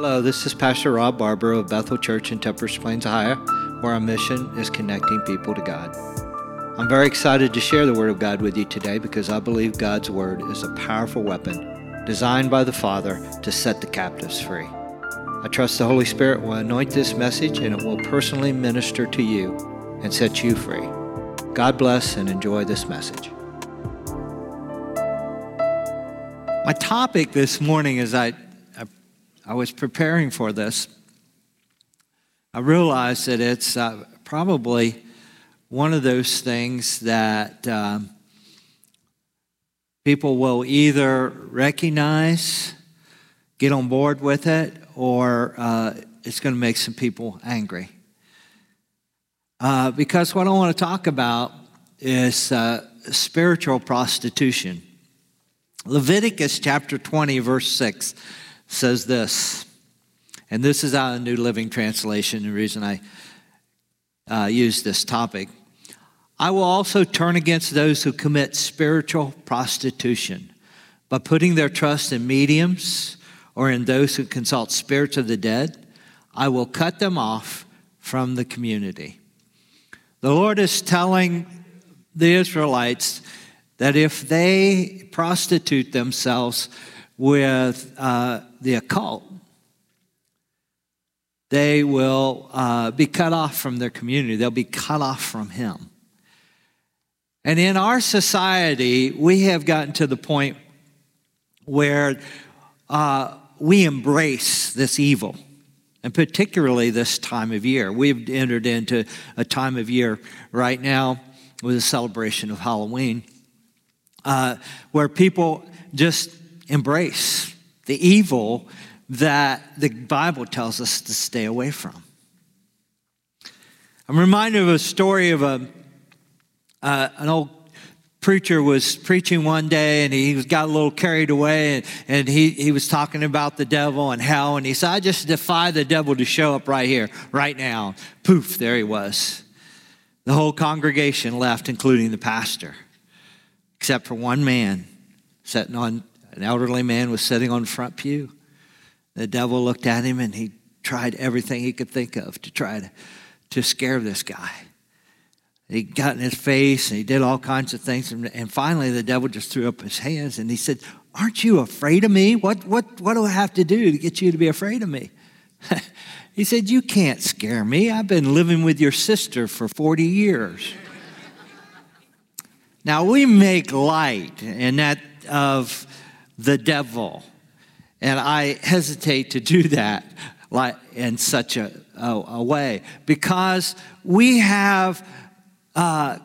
Hello, this is Pastor Rob Barber of Bethel Church in Temperance Plains, Ohio, where our mission is connecting people to God. I'm very excited to share the Word of God with you today because I believe God's Word is a powerful weapon designed by the Father to set the captives free. I trust the Holy Spirit will anoint this message and it will personally minister to you and set you free. God bless and enjoy this message. My topic this morning is I, I, was preparing for this, I realized that it's uh, probably one of those things that um, people will either recognize, get on board with it, or uh, it's going to make some people angry. Uh, because what I want to talk about is uh, spiritual prostitution. Leviticus chapter 20, verse 6 says this, and this is out of New Living Translation, the reason I uh, use this topic. I will also turn against those who commit spiritual prostitution by putting their trust in mediums or in those who consult spirits of the dead. I will cut them off from the community. The Lord is telling the Israelites that if they prostitute themselves with uh, the occult, they will uh, be cut off from their community. They'll be cut off from Him. And in our society, we have gotten to the point where uh, we embrace this evil, and particularly this time of year. We've entered into a time of year right now with a celebration of Halloween uh, where people just embrace the evil that the Bible tells us to stay away from. I'm reminded of a story of a, uh, an old preacher was preaching one day and he got a little carried away and, and he, he was talking about the devil and hell and he said i just defy the devil to show up right here right now poof there he was the whole congregation left including the pastor except for one man sitting on an elderly man was sitting on the front pew. The devil looked at him and he tried everything he could think of to try to, to scare this guy. He got in his face and he did all kinds of things and, and finally the devil just threw up his hands and he said aren't you afraid of me? What, what, what do i have to do to get you to be afraid of me? He said you can't scare me. I've been living with your sister for 40 years. Now we make light and that of the devil, and I hesitate to do that like in such a, a, a way because we have uh,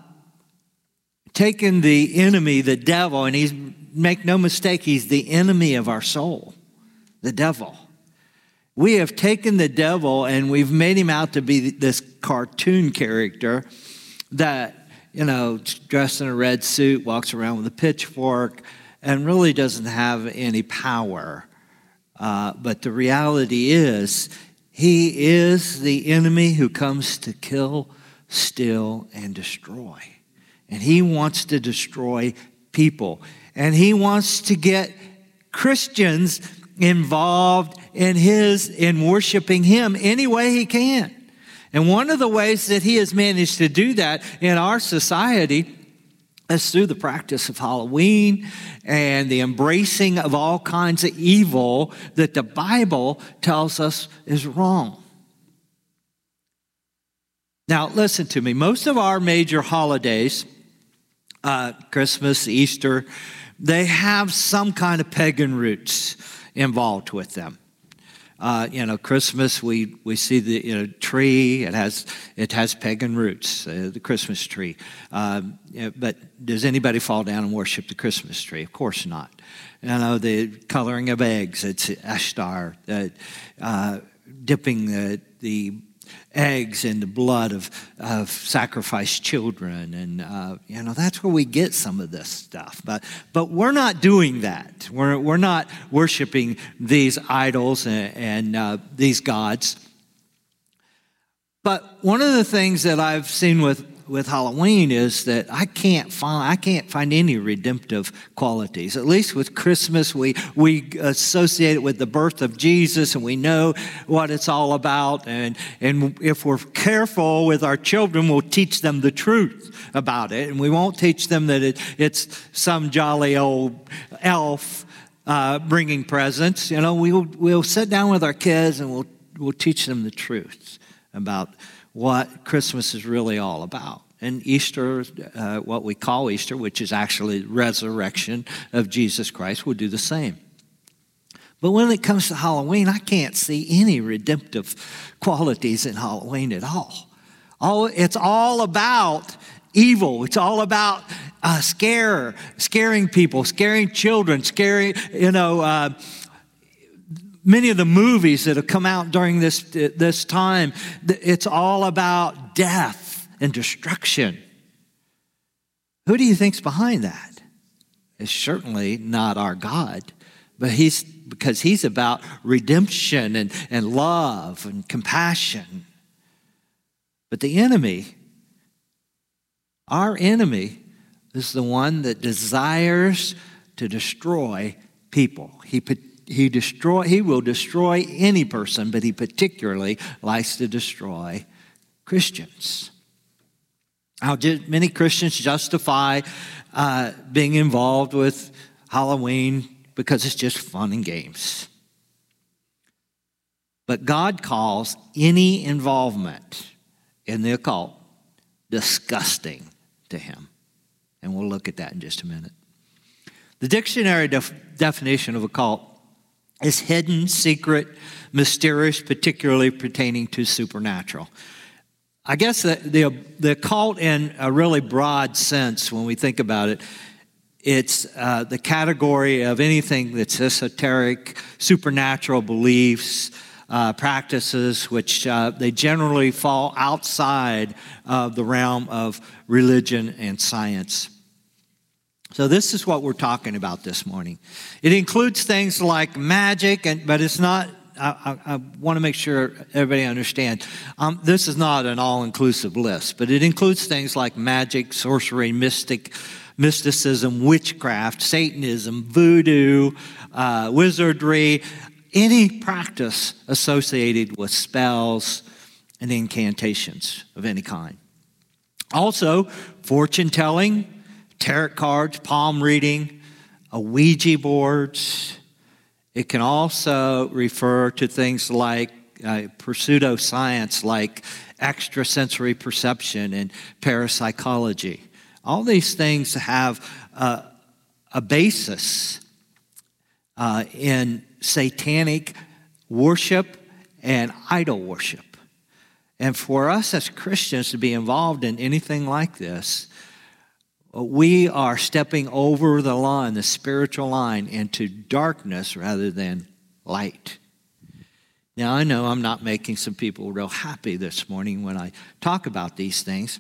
taken the enemy, the devil, and he's make no mistake, he's the enemy of our soul, the devil. We have taken the devil and we've made him out to be this cartoon character that you know, dressed in a red suit, walks around with a pitchfork, and really doesn't have any power. Uh, but the reality is, he is the enemy who comes to kill, steal, and destroy. And he wants to destroy people. And he wants to get Christians involved in his in worshiping him any way he can. And one of the ways that he has managed to do that in our society is through the practice of Halloween and the embracing of all kinds of evil that the Bible tells us is wrong. Now, listen to me. Most of our major holidays, uh, Christmas, Easter, they have some kind of pagan roots involved with them. Uh, you know, Christmas we, we see the you know, tree. It has it has pagan roots. Uh, the Christmas tree. Um, but does anybody fall down and worship the Christmas tree? Of course not. You know the coloring of eggs. It's Ashtar. Uh, dipping the the eggs and the blood of, of sacrificed children. And, uh, you know, that's where we get some of this stuff. But, but we're not doing that. We're, we're not worshiping these idols and, and uh, these gods. But one of the things that I've seen with with Halloween is that I can't find I can't find any redemptive qualities. At least with Christmas, we we associate it with the birth of Jesus, and we know what it's all about. And and if we're careful with our children, we'll teach them the truth about it, and we won't teach them that it, it's some jolly old elf uh, bringing presents. You know, we'll we'll sit down with our kids and we'll we'll teach them the truth about what Christmas is really all about. And Easter, uh, what we call Easter, which is actually resurrection of Jesus Christ, will do the same. But when it comes to Halloween, I can't see any redemptive qualities in Halloween at all. all it's all about evil. It's all about uh, scare, scaring people, scaring children, scaring, you know, uh, many of the movies that have come out during this, this time, it's all about death and destruction. Who do you think's behind that? It's certainly not our God, but he's because he's about redemption and, and love and compassion. But the enemy, our enemy, is the one that desires to destroy people. He he destroy he will destroy any person but he particularly likes to destroy christians. How many christians justify uh, being involved with halloween? Because it's just fun and games. But god calls any involvement in the occult disgusting to him. And we'll look at that in just a minute. The dictionary def- definition of occult is hidden, secret, mysterious, particularly pertaining to supernatural. I guess the, the, the occult, in a really broad sense, when we think about it, it's uh, the category of anything that's esoteric, supernatural beliefs, uh, practices, which uh, they generally fall outside of the realm of religion and science. So, this is what we're talking about this morning. It includes things like magic, and, but it's not, I, I, I want to make sure everybody understands. Um, this is not an all inclusive list, but it includes things like magic, sorcery, mystic, mysticism, witchcraft, Satanism, voodoo, uh, wizardry, any practice associated with spells and incantations of any kind. Also, fortune telling, tarot cards, palm reading, Ouija boards. It can also refer to things like uh, pseudoscience, like extrasensory perception and parapsychology. All these things have uh, a basis uh, in satanic worship and idol worship. And for us as Christians to be involved in anything like this, we are stepping over the line, the spiritual line, into darkness rather than light. Now, I know I'm not making some people real happy this morning when I talk about these things,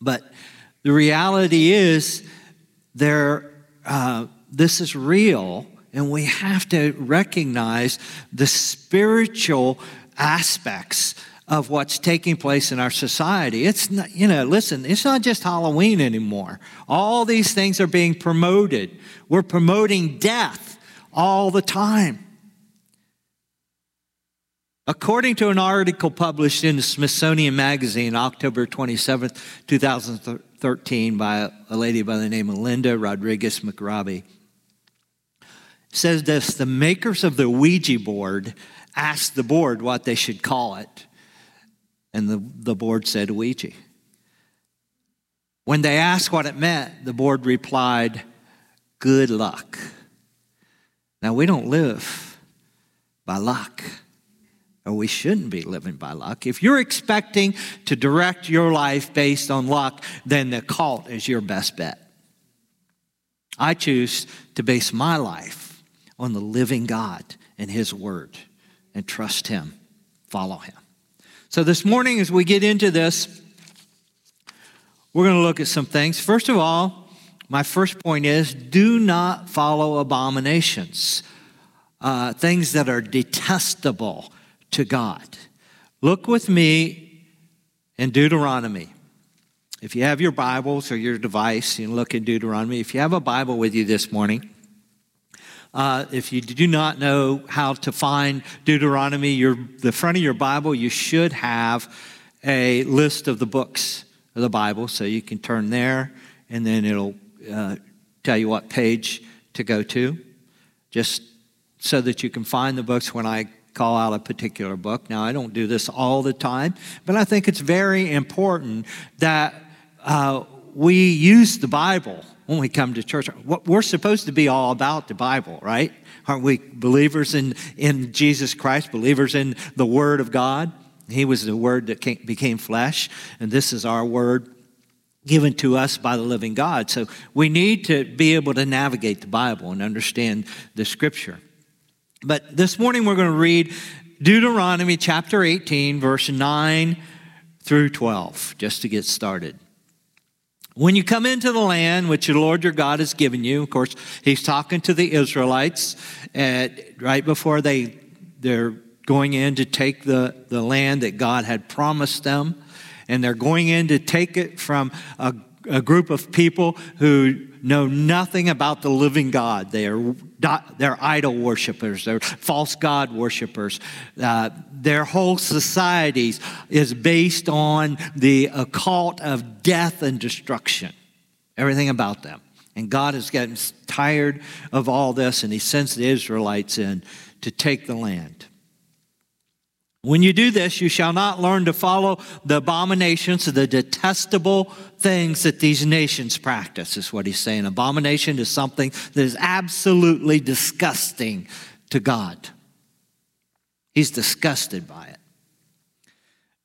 but the reality is there, uh, this is real, and we have to recognize the spiritual aspects of what's taking place in our society. It's not, you know, listen, it's not just Halloween anymore. All these things are being promoted. We're promoting death all the time. According to an article published in the Smithsonian Magazine, October 27th, 2013, by a lady by the name of Linda Rodriguez McRobbie, says this the makers of the Ouija board asked the board what they should call it. And the, the board said Ouija. When they asked what it meant, the board replied, Good luck. Now, we don't live by luck, or we shouldn't be living by luck. If you're expecting to direct your life based on luck, then the cult is your best bet. I choose to base my life on the living God and His Word and trust Him, follow Him. So, this morning, as we get into this, we're going to look at some things. First of all, my first point is do not follow abominations, uh, things that are detestable to God. Look with me in Deuteronomy if you have your Bibles or your device, you can look in Deuteronomy. If you have a Bible with you this morning, uh, if you do not know how to find Deuteronomy, your, the front of your Bible, you should have a list of the books of the Bible. So you can turn there, and then it'll uh, tell you what page to go to, just so that you can find the books when I call out a particular book. Now, I don't do this all the time, but I think it's very important that uh, we use the Bible when we come to church. We're supposed to be all about the Bible, right? Aren't we believers in, in Jesus Christ, believers in the Word of God? He was the Word that came, became flesh, and this is our Word given to us by the living God. So we need to be able to navigate the Bible and understand the Scripture. But this morning we're going to read Deuteronomy chapter 18, verse 9 through 12, just to get started. When you come into the land which the Lord your God has given you, of course, he's talking to the Israelites at, right before they, they're going in to take the, the land that God had promised them. And they're going in to take it from a, a group of people who know nothing about the living God. They are they're idol worshippers. They're false God worshippers. Uh, their whole society is based on the occult of death and destruction. Everything about them. And God is getting tired of all this, and He sends the Israelites in to take the land. When you do this, you shall not learn to follow the abominations, the detestable things that these nations practice, is what he's saying. Abomination is something that is absolutely disgusting to God. He's disgusted by it.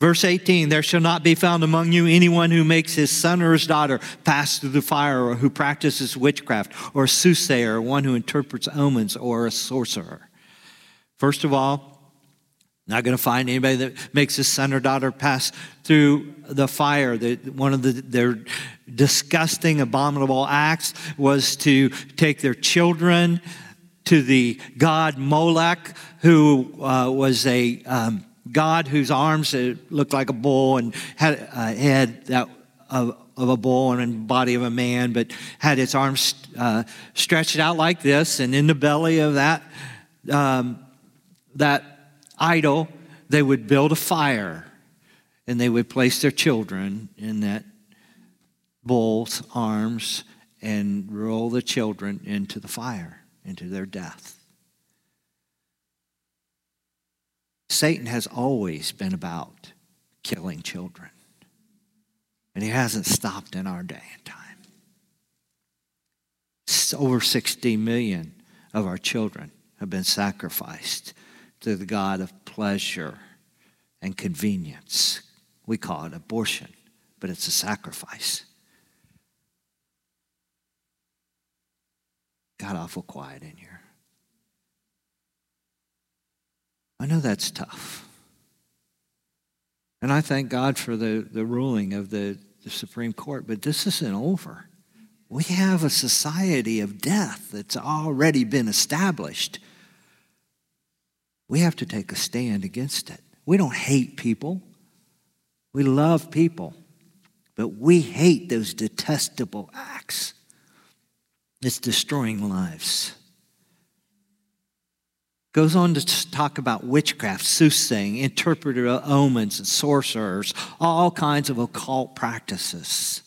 Verse 18 There shall not be found among you anyone who makes his son or his daughter pass through the fire, or who practices witchcraft, or a soothsayer, or one who interprets omens, or a sorcerer. First of all, not going to find anybody that makes his son or daughter pass through the fire. The, one of the, their disgusting, abominable acts was to take their children to the god Molech, who uh, was a um, god whose arms looked like a bull and had a head that, of, of a bull and body of a man, but had its arms uh, stretched out like this, and in the belly of that um, that idol, they would build a fire and they would place their children in that bull's arms and roll the children into the fire, into their death. Satan has always been about killing children, and he hasn't stopped in our day and time. Over 60 million of our children have been sacrificed to the God of pleasure and convenience. We call it abortion, but it's a sacrifice. Got awful quiet in here. I know that's tough. And I thank God for the, the ruling of the, the Supreme Court, but this isn't over. We have a society of death that's already been established. We have to take a stand against it. We don't hate people, we love people, but we hate those detestable acts. It's destroying lives. Goes on to talk about witchcraft, soothsaying, interpreter of omens, and sorcerers, all kinds of occult practices.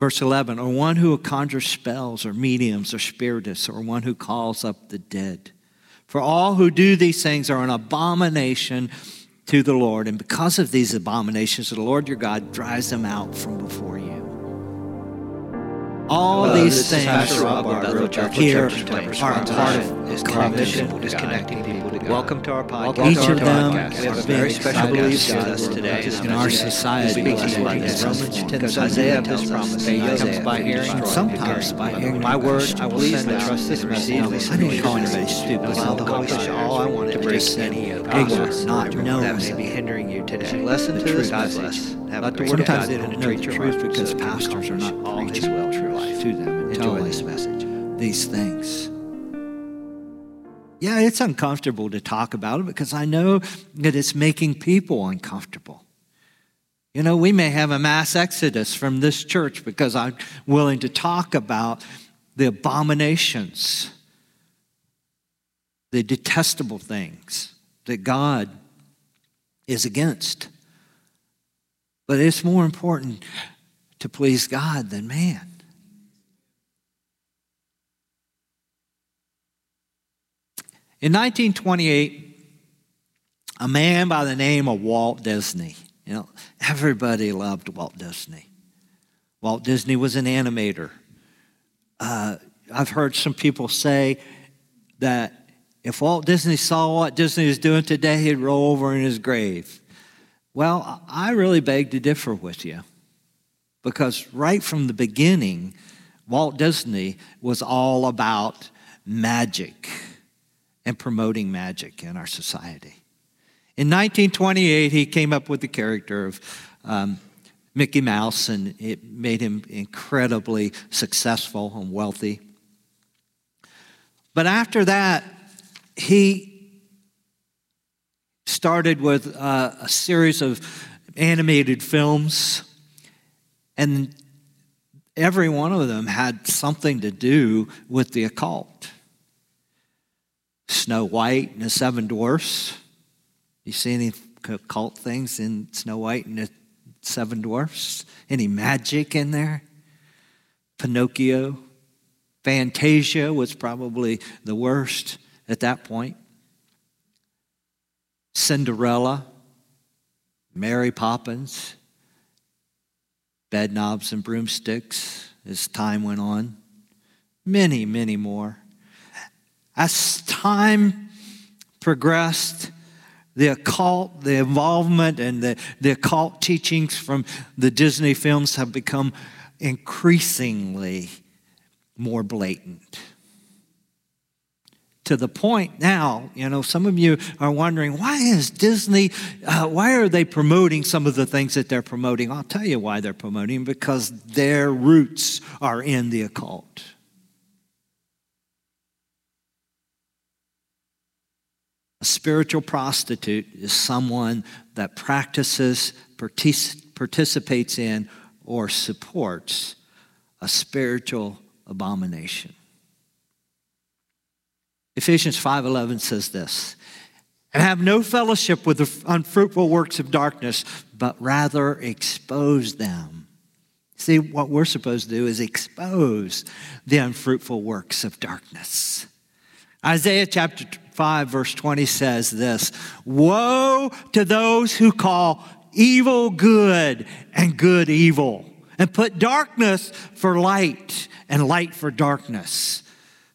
Verse 11, or one who conjures spells, or mediums, or spiritists, or one who calls up the dead. For all who do these things are an abomination to the Lord. And because of these abominations, the Lord your God drives them out from before you. All Hello, these things here are part of this commission, disconnecting people to God. Welcome to our podcast. Each of them have very special beliefs us today in our society. Romans 10 Isaiah tells us faith comes by hearing, and sometimes by hearing my word. I will send and trust this receive. I don't call anybody stupid. I'll accomplish all I want to break any ignorance, not knowing that may be hindering you today. Listen to this message. Sometimes they don't know the truth because pastors are not preaching well to them and Enjoy this message. These things. Yeah, it's uncomfortable to talk about it because I know that it's making people uncomfortable. You know, we may have a mass exodus from this church because I'm willing to talk about the abominations, the detestable things that God is against. But it's more important to please God than man. In 1928, a man by the name of Walt Disney, you know, everybody loved Walt Disney. Walt Disney was an animator. Uh, I've heard some people say that if Walt Disney saw what Disney is doing today, he'd roll over in his grave. Well, I really beg to differ with you because right from the beginning, Walt Disney was all about magic and promoting magic in our society. In 1928, he came up with the character of um, Mickey Mouse, and it made him incredibly successful and wealthy. But after that, he started with uh, a series of animated films, and every one of them had something to do with the occult. Snow White and the Seven Dwarfs. You see any occult things in Snow White and the Seven Dwarfs? Any magic in there? Pinocchio. Fantasia was probably the worst at that point. Cinderella, Mary Poppins, Bedknobs and Broomsticks as time went on. Many, many more. As time progressed, the occult, the involvement, and the, the occult teachings from the Disney films have become increasingly more blatant. To the point now, you know, some of you are wondering, why is Disney, uh, why are they promoting some of the things that they're promoting? I'll tell you why they're promoting, because their roots are in the occult. A spiritual prostitute is someone that practices, partic- participates in, or supports a spiritual abomination. Ephesians 5:11 says this, and have no fellowship with the unfruitful works of darkness, but rather expose them. See, what we're supposed to do is expose the unfruitful works of darkness. Isaiah chapter 5, verse 20 says this Woe to those who call evil good and good evil, and put darkness for light and light for darkness,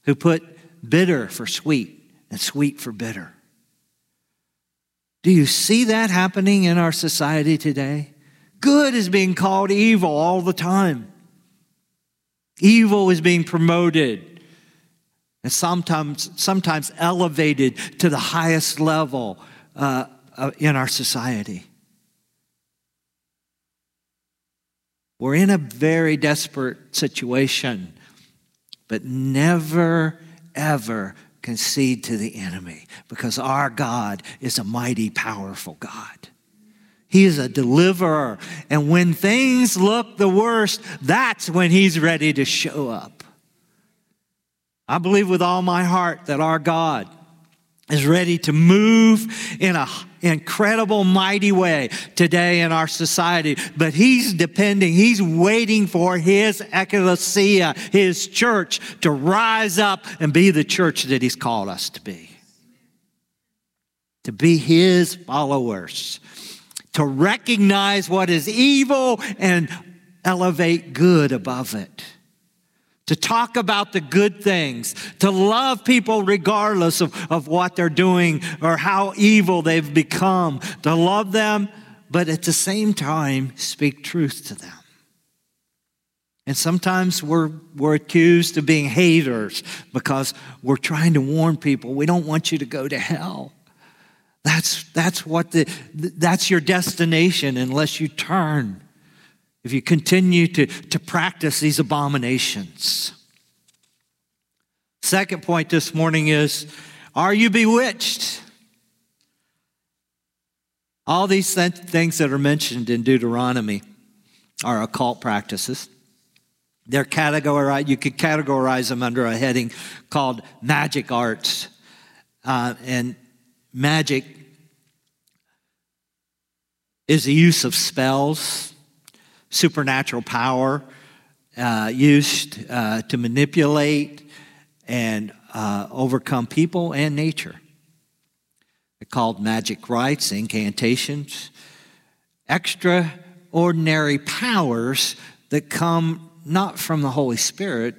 who put bitter for sweet and sweet for bitter. Do you see that happening in our society today? Good is being called evil all the time. Evil is being promoted and sometimes, sometimes elevated to the highest level uh, uh, in our society. We're in a very desperate situation, but never, ever concede to the enemy because our God is a mighty, powerful God. He is a deliverer. And when things look the worst, that's when he's ready to show up. I believe with all my heart that our God is ready to move in an incredible, mighty way today in our society. But He's depending, He's waiting for His ecclesia, His church, to rise up and be the church that He's called us to be. To be His followers, to recognize what is evil and elevate good above it to talk about the good things, to love people regardless of, of what they're doing or how evil they've become, to love them, but at the same time, speak truth to them. And sometimes we're, we're accused of being haters because we're trying to warn people we don't want you to go to hell. That's, that's, what the, that's your destination unless you turn if you continue to, to practice these abominations. Second point this morning is Are you bewitched? All these th- things that are mentioned in Deuteronomy are occult practices. They're categorized, you could categorize them under a heading called magic arts. Uh, and magic is the use of spells, supernatural power uh, used uh, to manipulate and uh, overcome people and nature. They're called magic rites, incantations, extraordinary powers that come not from the Holy Spirit,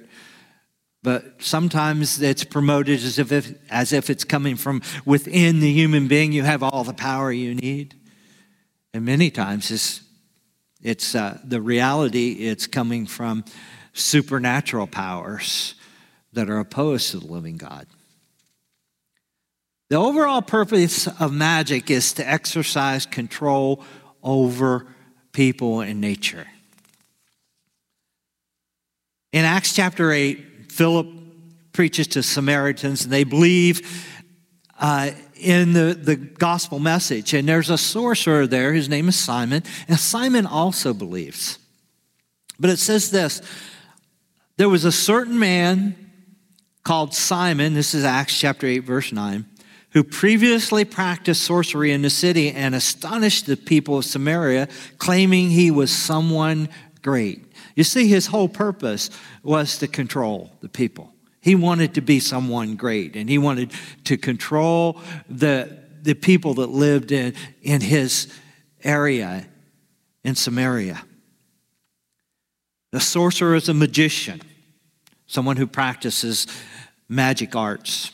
but sometimes it's promoted as if, it, as if it's coming from within the human being. You have all the power you need. And many times it's, it's uh, the reality, it's coming from supernatural powers that are opposed to the living God. The overall purpose of magic is to exercise control over people and nature. In Acts chapter 8, Philip preaches to Samaritans, and they believe uh, in the, the gospel message. And there's a sorcerer there, his name is Simon, and Simon also believes. But it says this there was a certain man called Simon, this is Acts chapter 8, verse 9, who previously practiced sorcery in the city and astonished the people of Samaria, claiming he was someone great. You see, his whole purpose was to control the people. He wanted to be someone great, and he wanted to control the, the people that lived in, in his area in Samaria. The sorcerer is a magician, someone who practices magic arts.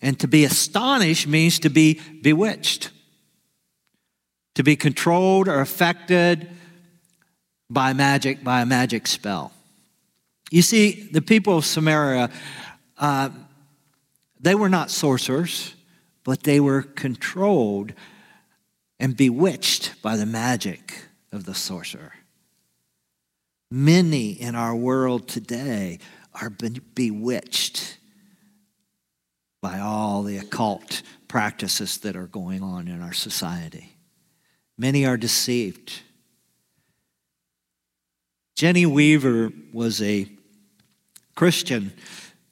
And to be astonished means to be bewitched, to be controlled or affected by magic, by a magic spell. You see, the people of Samaria, uh, they were not sorcerers, but they were controlled and bewitched by the magic of the sorcerer. Many in our world today are bewitched by all the occult practices that are going on in our society. Many are deceived. Jenny Weaver was a Christian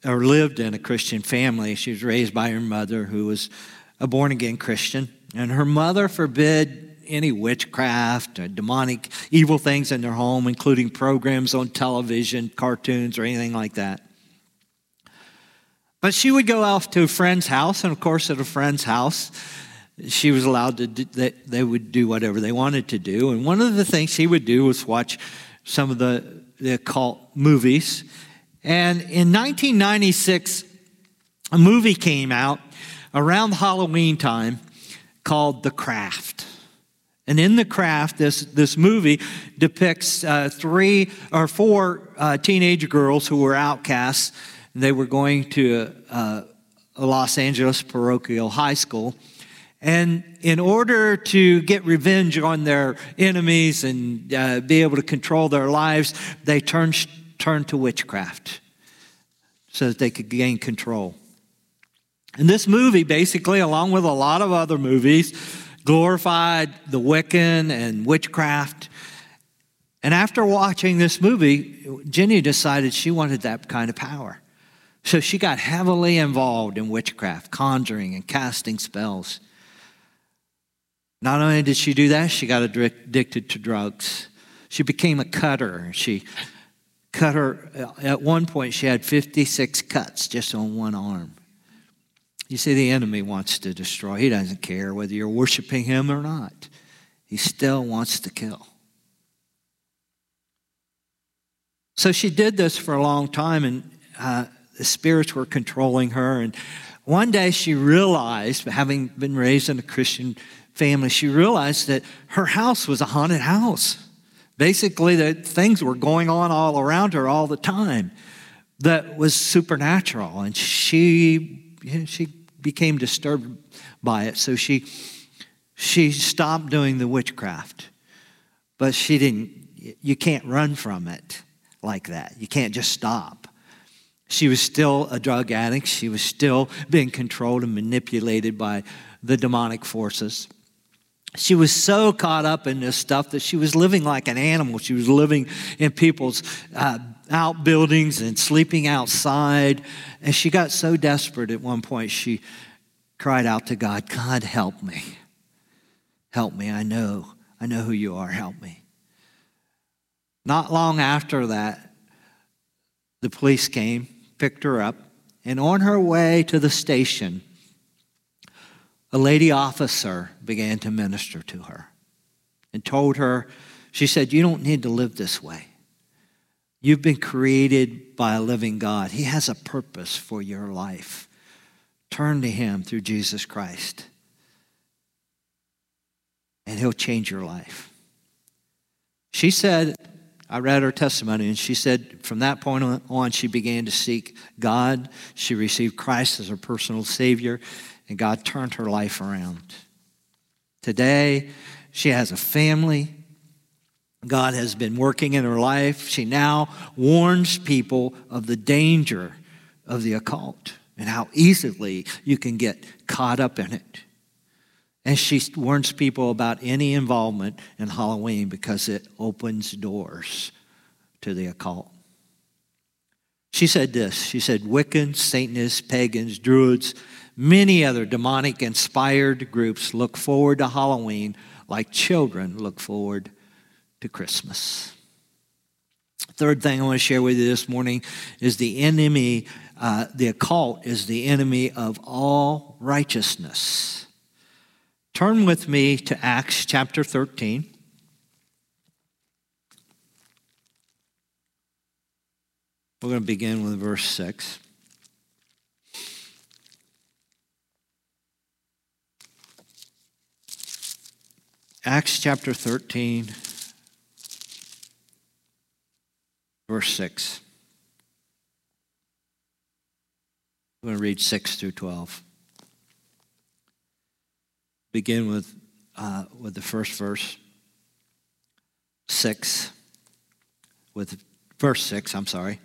or lived in a Christian family. She was raised by her mother, who was a born again Christian. And her mother forbid any witchcraft or demonic evil things in their home, including programs on television, cartoons, or anything like that. But she would go off to a friend's house, and of course, at a friend's house, she was allowed to, do, they, they would do whatever they wanted to do. And one of the things she would do was watch some of the, the occult movies. And in 1996, a movie came out around Halloween time called The Craft. And in The Craft, this, this movie depicts uh, three or four uh, teenage girls who were outcasts. They were going to uh, a Los Angeles parochial high school. And in order to get revenge on their enemies and uh, be able to control their lives, they turned, turned to witchcraft so that they could gain control. And this movie, basically, along with a lot of other movies, glorified the Wiccan and witchcraft. And after watching this movie, Jenny decided she wanted that kind of power. So she got heavily involved in witchcraft, conjuring, and casting spells. Not only did she do that, she got addicted to drugs. She became a cutter. She cut her, at one point, she had 56 cuts just on one arm. You see, the enemy wants to destroy. He doesn't care whether you're worshiping him or not, he still wants to kill. So she did this for a long time, and uh, the spirits were controlling her. And one day she realized, having been raised in a Christian family, she realized that her house was a haunted house. Basically, that things were going on all around her all the time that was supernatural. And she, she became disturbed by it. So she, she stopped doing the witchcraft. But she didn't, you can't run from it like that. You can't just stop. She was still a drug addict. She was still being controlled and manipulated by the demonic forces. She was so caught up in this stuff that she was living like an animal. She was living in people's uh, outbuildings and sleeping outside. And she got so desperate at one point, she cried out to God, God, help me. Help me. I know. I know who you are. Help me. Not long after that, the police came, picked her up, and on her way to the station, a lady officer began to minister to her and told her, she said, You don't need to live this way. You've been created by a living God, He has a purpose for your life. Turn to Him through Jesus Christ, and He'll change your life. She said, I read her testimony, and she said from that point on, she began to seek God. She received Christ as her personal Savior, and God turned her life around. Today, she has a family. God has been working in her life. She now warns people of the danger of the occult and how easily you can get caught up in it. And she warns people about any involvement in Halloween because it opens doors to the occult. She said this She said, Wiccans, Satanists, pagans, Druids, many other demonic inspired groups look forward to Halloween like children look forward to Christmas. Third thing I want to share with you this morning is the enemy, uh, the occult is the enemy of all righteousness. Turn with me to Acts chapter 13. We're going to begin with verse 6. Acts chapter 13, verse 6. I'm going to read 6 through 12 begin with, uh, with the first verse, 6, with verse 6, I'm sorry.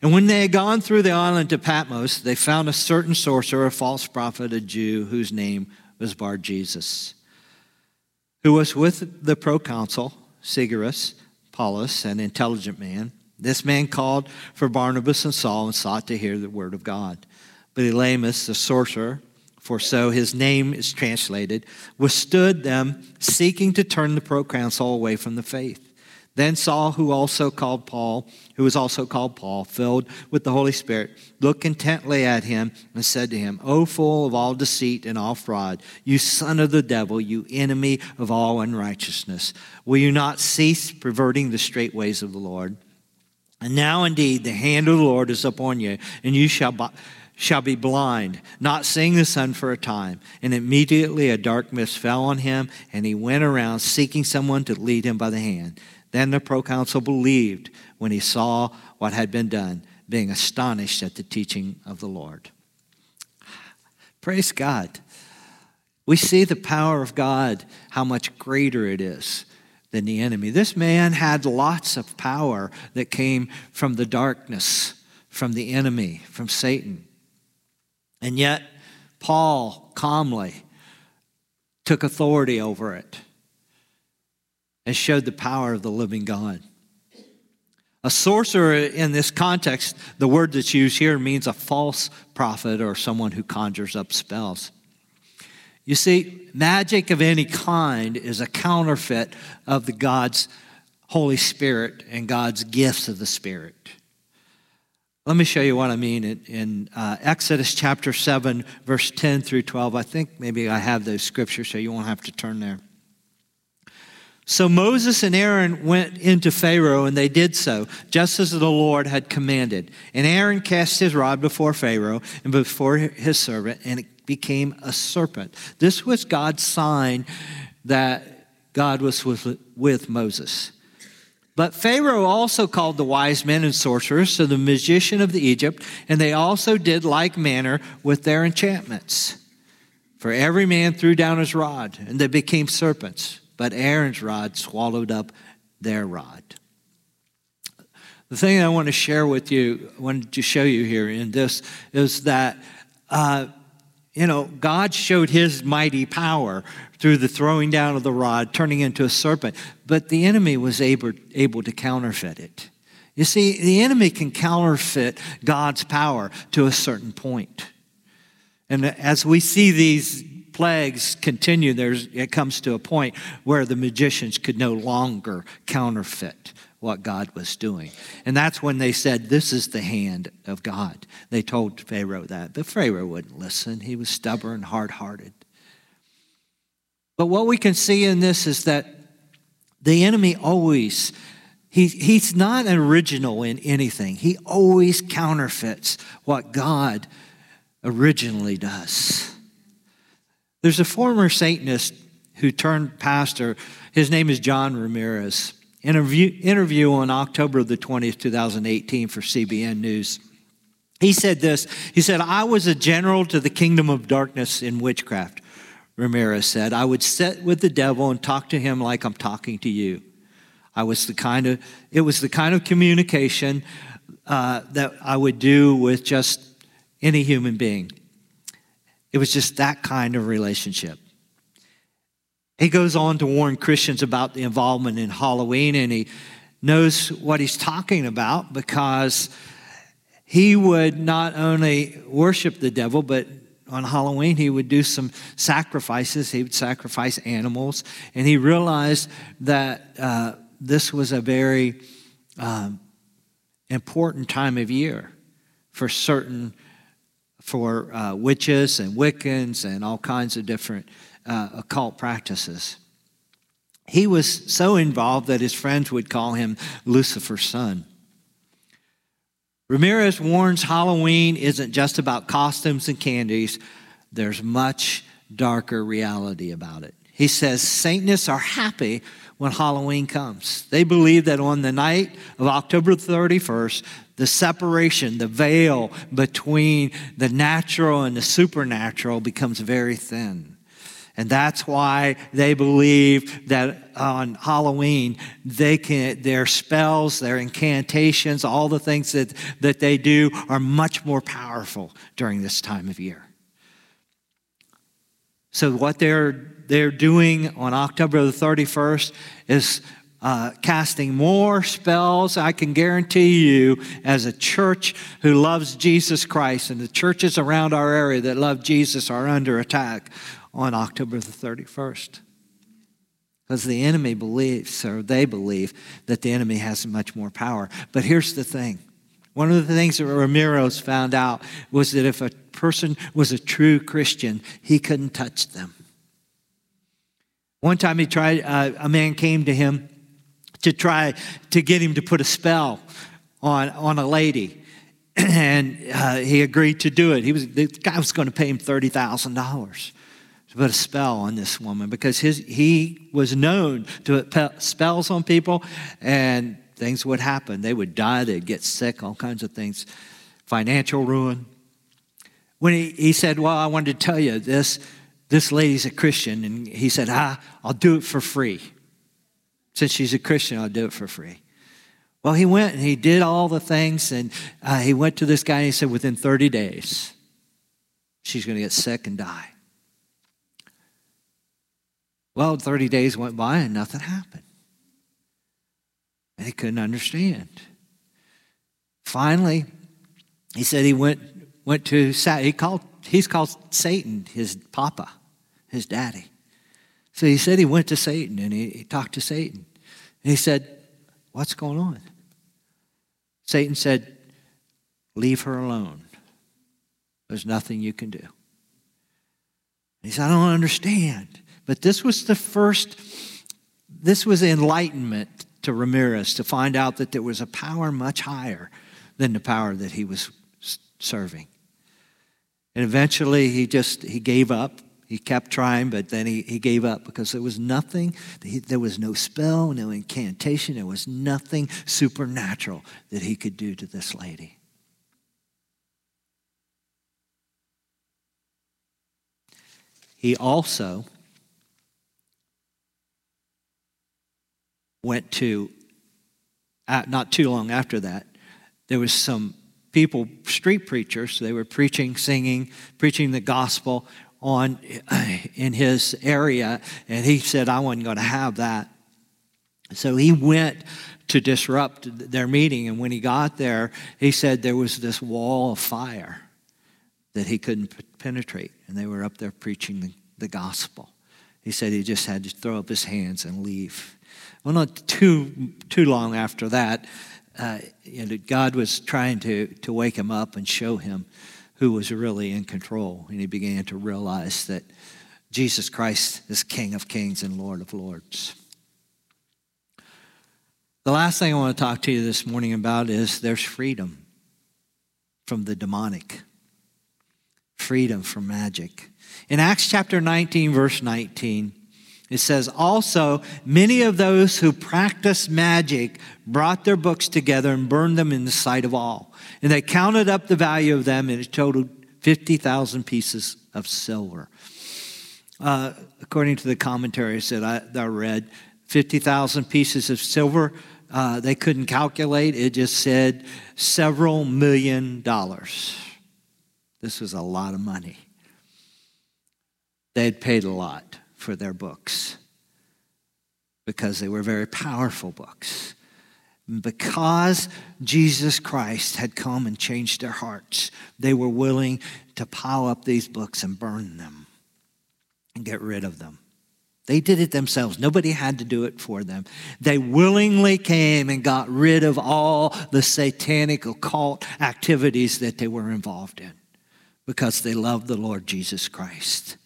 And when they had gone through the island to Paphos, they found a certain sorcerer, a false prophet, a Jew, whose name was Bar Jesus, who was with the proconsul, Sergius Paulus, an intelligent man. This man called for Barnabas and Saul and sought to hear the word of God. But Elymas, the sorcerer, for so his name is translated, withstood them, seeking to turn the proconsul away from the faith. Then Saul, who also called Paul, who was also called Paul, filled with the Holy Spirit, looked intently at him and said to him, O full of all deceit and all fraud, you son of the devil, you enemy of all unrighteousness, will you not cease perverting the straight ways of the Lord? And now indeed the hand of the Lord is upon you, and you shall shall be blind, not seeing the sun for a time. And immediately a dark mist fell on him, and he went around seeking someone to lead him by the hand. Then the proconsul believed when he saw what had been done, being astonished at the teaching of the Lord. Praise God. We see the power of God, how much greater it is than the enemy. This man had lots of power that came from the darkness, from the enemy, from Satan. And yet, Paul calmly took authority over it and showed the power of the living God. A sorcerer in this context, the word that's used here means a false prophet or someone who conjures up spells. You see, magic of any kind is a counterfeit of the God's Holy Spirit and God's gifts of the Spirit. Let me show you what I mean in, in uh, Exodus chapter 7, verse 10 through 12. I think maybe I have those scriptures so you won't have to turn there. So Moses and Aaron went into Pharaoh, and they did so, just as the Lord had commanded. And Aaron cast his rod before Pharaoh and before his servant, and it became a serpent. This was God's sign that God was with, with Moses. But Pharaoh also called the wise men and sorcerers to the magician of the Egypt, and they also did like manner with their enchantments. For every man threw down his rod, and they became serpents, but Aaron's rod swallowed up their rod. The thing I want to share with you, I wanted to show you here in this, is that uh, you know, God showed his mighty power through the throwing down of the rod, turning into a serpent, but the enemy was able, able to counterfeit it. You see, the enemy can counterfeit God's power to a certain point. And as we see these plagues continue, there's, it comes to a point where the magicians could no longer counterfeit what God was doing. And that's when they said, This is the hand of God. They told Pharaoh that. But Pharaoh wouldn't listen, he was stubborn, hard hearted. But what we can see in this is that the enemy always, he, he's not original in anything. He always counterfeits what God originally does. There's a former Satanist who turned pastor. His name is John Ramirez. Interview, interview on October the 20th, 2018 for CBN News. He said this He said, I was a general to the kingdom of darkness in witchcraft, Ramirez said. I would sit with the devil and talk to him like I'm talking to you. I was the kind of, it was the kind of communication uh, that I would do with just any human being. It was just that kind of relationship. He goes on to warn Christians about the involvement in Halloween, and he knows what he's talking about because he would not only worship the devil, but on Halloween, he would do some sacrifices. He would sacrifice animals. And he realized that uh, this was a very um, important time of year for certain for uh, witches and Wiccans and all kinds of different uh, occult practices. He was so involved that his friends would call him Lucifer's son. Ramirez warns Halloween isn't just about costumes and candies, there's much darker reality about it. He says Satanists are happy when Halloween comes. They believe that on the night of October 31st, the separation, the veil between the natural and the supernatural becomes very thin. And that's why they believe that on Halloween, they can, their spells, their incantations, all the things that, that they do are much more powerful during this time of year. So, what they're they're doing on October the 31st is uh, casting more spells. I can guarantee you, as a church who loves Jesus Christ, and the churches around our area that love Jesus are under attack on October the 31st. Because the enemy believes, or they believe, that the enemy has much more power. But here's the thing one of the things that Ramirez found out was that if a person was a true Christian, he couldn't touch them. One time he tried, uh, a man came to him to try to get him to put a spell on, on a lady. And uh, he agreed to do it. He was, the guy was going to pay him $30,000 to put a spell on this woman because his, he was known to put spells on people and things would happen. They would die, they'd get sick, all kinds of things, financial ruin. When he, he said, Well, I wanted to tell you this this lady's a Christian. And he said, ah, I'll do it for free. Since she's a Christian, I'll do it for free. Well, he went and he did all the things, and uh, he went to this guy and he said, within 30 days, she's going to get sick and die. Well, 30 days went by and nothing happened. And he couldn't understand. Finally, he said he went, went to, he called, he's called Satan his papa his daddy. So he said he went to Satan and he, he talked to Satan. And he said, What's going on? Satan said, Leave her alone. There's nothing you can do. He said, I don't understand. But this was the first, this was enlightenment to Ramirez to find out that there was a power much higher than the power that he was serving. And eventually he just, he gave up he kept trying, but then he, he gave up because there was nothing, there was no spell, no incantation, there was nothing supernatural that he could do to this lady. He also went to, not too long after that, there was some people, street preachers. They were preaching, singing, preaching the gospel on in his area, and he said, "I wasn't going to have that." So he went to disrupt their meeting, and when he got there, he said there was this wall of fire that he couldn't penetrate, and they were up there preaching the, the gospel. He said he just had to throw up his hands and leave. Well, not too too long after that, uh, you know, God was trying to, to wake him up and show him who was really in control. And he began to realize that Jesus Christ is King of kings and Lord of lords. The last thing I want to talk to you this morning about is there's freedom from the demonic, freedom from magic. In Acts chapter 19, verse 19, it says, Also, many of those who practiced magic brought their books together and burned them in the sight of all. And they counted up the value of them, and it totaled 50,000 pieces of silver. Uh, according to the commentaries that I, that I read, 50,000 pieces of silver, uh, they couldn't calculate. It just said several million dollars. This was a lot of money. They had paid a lot for their books because they were very powerful books. Because Jesus Christ had come and changed their hearts, they were willing to pile up these books and burn them and get rid of them. They did it themselves. Nobody had to do it for them. They willingly came and got rid of all the satanic occult activities that they were involved in because they loved the Lord Jesus Christ.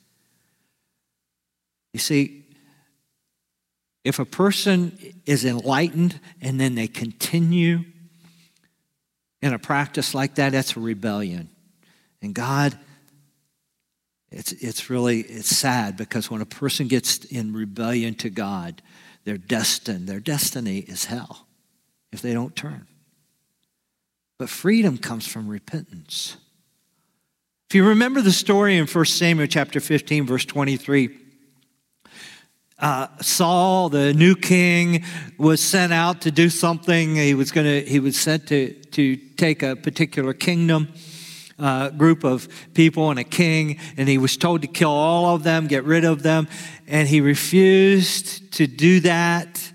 You see, if a person is enlightened and then they continue in a practice like that, that's a rebellion. And God, it's, it's really it's sad because when a person gets in rebellion to God, they're destined. Their destiny is hell if they don't turn. But freedom comes from repentance. If you remember the story in 1 Samuel chapter 15, verse 23, uh, Saul, the new king, was sent out to do something. He was going to. He was sent to to take a particular kingdom. Uh, group of people and a king, and he was told to kill all of them, get rid of them, and he refused to do that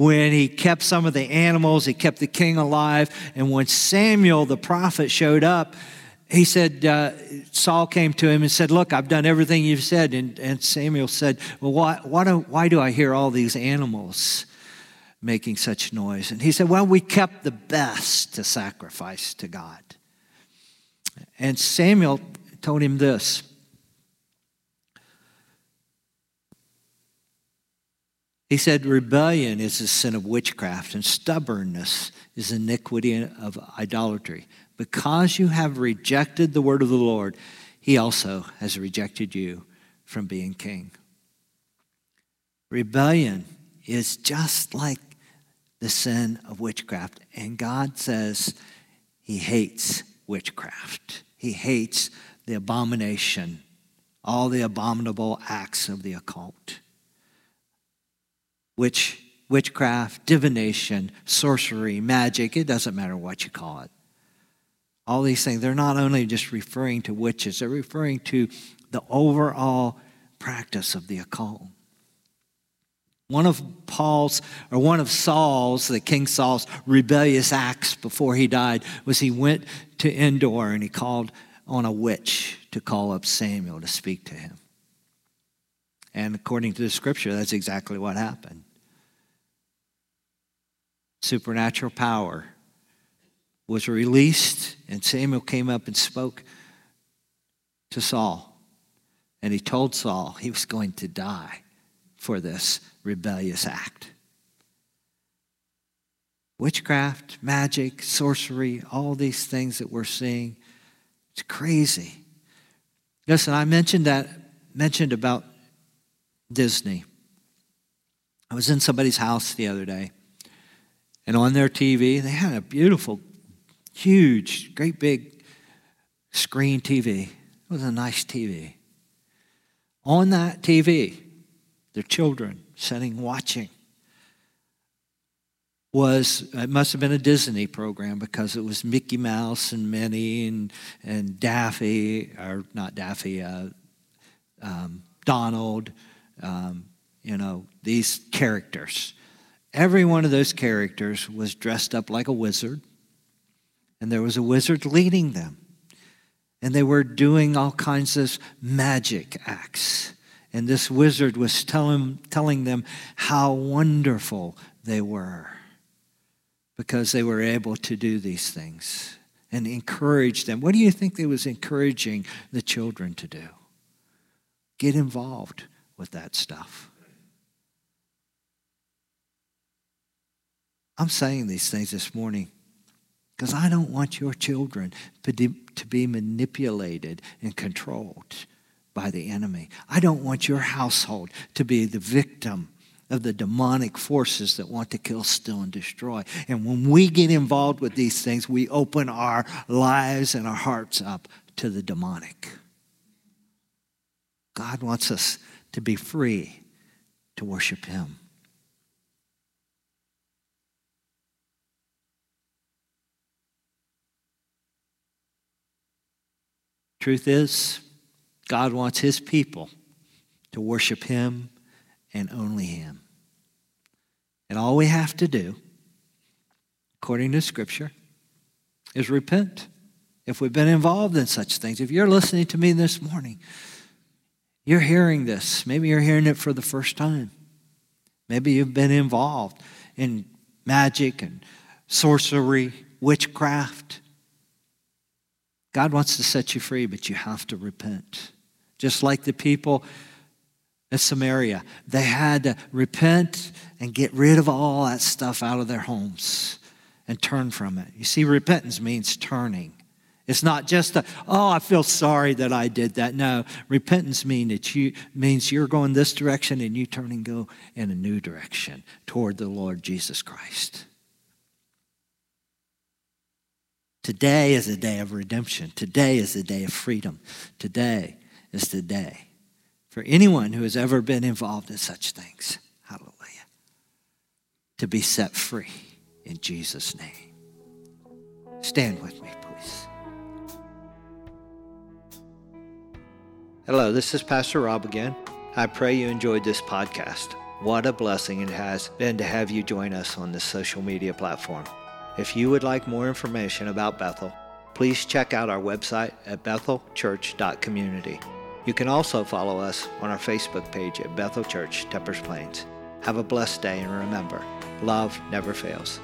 when he kept some of the animals, he kept the king alive. And when Samuel the prophet showed up, he said, uh, Saul came to him and said, Look, I've done everything you've said. And, and Samuel said, Well, why, why, do, why do I hear all these animals making such noise? And he said, Well, we kept the best to sacrifice to God. And Samuel told him this. He said, Rebellion is a sin of witchcraft, and stubbornness is iniquity of idolatry. Because you have rejected the word of the Lord, he also has rejected you from being king. Rebellion is just like the sin of witchcraft. And God says he hates witchcraft, he hates the abomination, all the abominable acts of the occult. Which witchcraft, divination, sorcery, magic, it doesn't matter what you call it all these things, they're not only just referring to witches, they're referring to the overall practice of the occult. One of Paul's, or one of Saul's, the King Saul's rebellious acts before he died was he went to Endor and he called on a witch to call up Samuel to speak to him. And according to the scripture, that's exactly what happened. Supernatural power was released, and Samuel came up and spoke to Saul. And he told Saul he was going to die for this rebellious act. Witchcraft, magic, sorcery, all these things that we're seeing, it's crazy. Listen, I mentioned that, mentioned about Disney. I was in somebody's house the other day, and on their TV, they had a beautiful Huge, great big screen TV. It was a nice TV. On that TV, their children sitting watching was it must have been a Disney program because it was Mickey Mouse and Minnie and and Daffy or not Daffy, uh, um, Donald, um, you know these characters. Every one of those characters was dressed up like a wizard, and there was a wizard leading them, and they were doing all kinds of magic acts. And this wizard was telling, telling them how wonderful they were because they were able to do these things and encourage them. What do you think they was encouraging the children to do? Get involved with that stuff. I'm saying these things this morning because I don't want your children to be manipulated and controlled by the enemy. I don't want your household to be the victim of the demonic forces that want to kill, steal, and destroy. And when we get involved with these things, we open our lives and our hearts up to the demonic. God wants us to be free to worship Him. Truth is, God wants His people to worship Him and only Him. And all we have to do, according to Scripture, is repent. If we've been involved in such things, if you're listening to me this morning, you're hearing this. Maybe you're hearing it for the first time. Maybe you've been involved in magic and sorcery, witchcraft. God wants to set you free, but you have to repent. Just like the people in Samaria. They had to repent and get rid of all that stuff out of their homes and turn from it. You see, repentance means turning. It's not just a, oh, I feel sorry that I did that. No, repentance mean that you, means you're going this direction and you turn and go in a new direction toward the Lord Jesus Christ. Today is a day of redemption. Today is a day of freedom. Today is the day for anyone who has ever been involved in such things. Hallelujah. To be set free in Jesus' name. Stand with me, please. Hello, this is Pastor Rob again. I pray you enjoyed this podcast. What a blessing it has been to have you join us on this social media platform. If you would like more information about Bethel, please check out our website at bethelchurch.community. You can also follow us on our Facebook page at Bethel Church, Teppers Plains. Have a blessed day and remember, love never fails.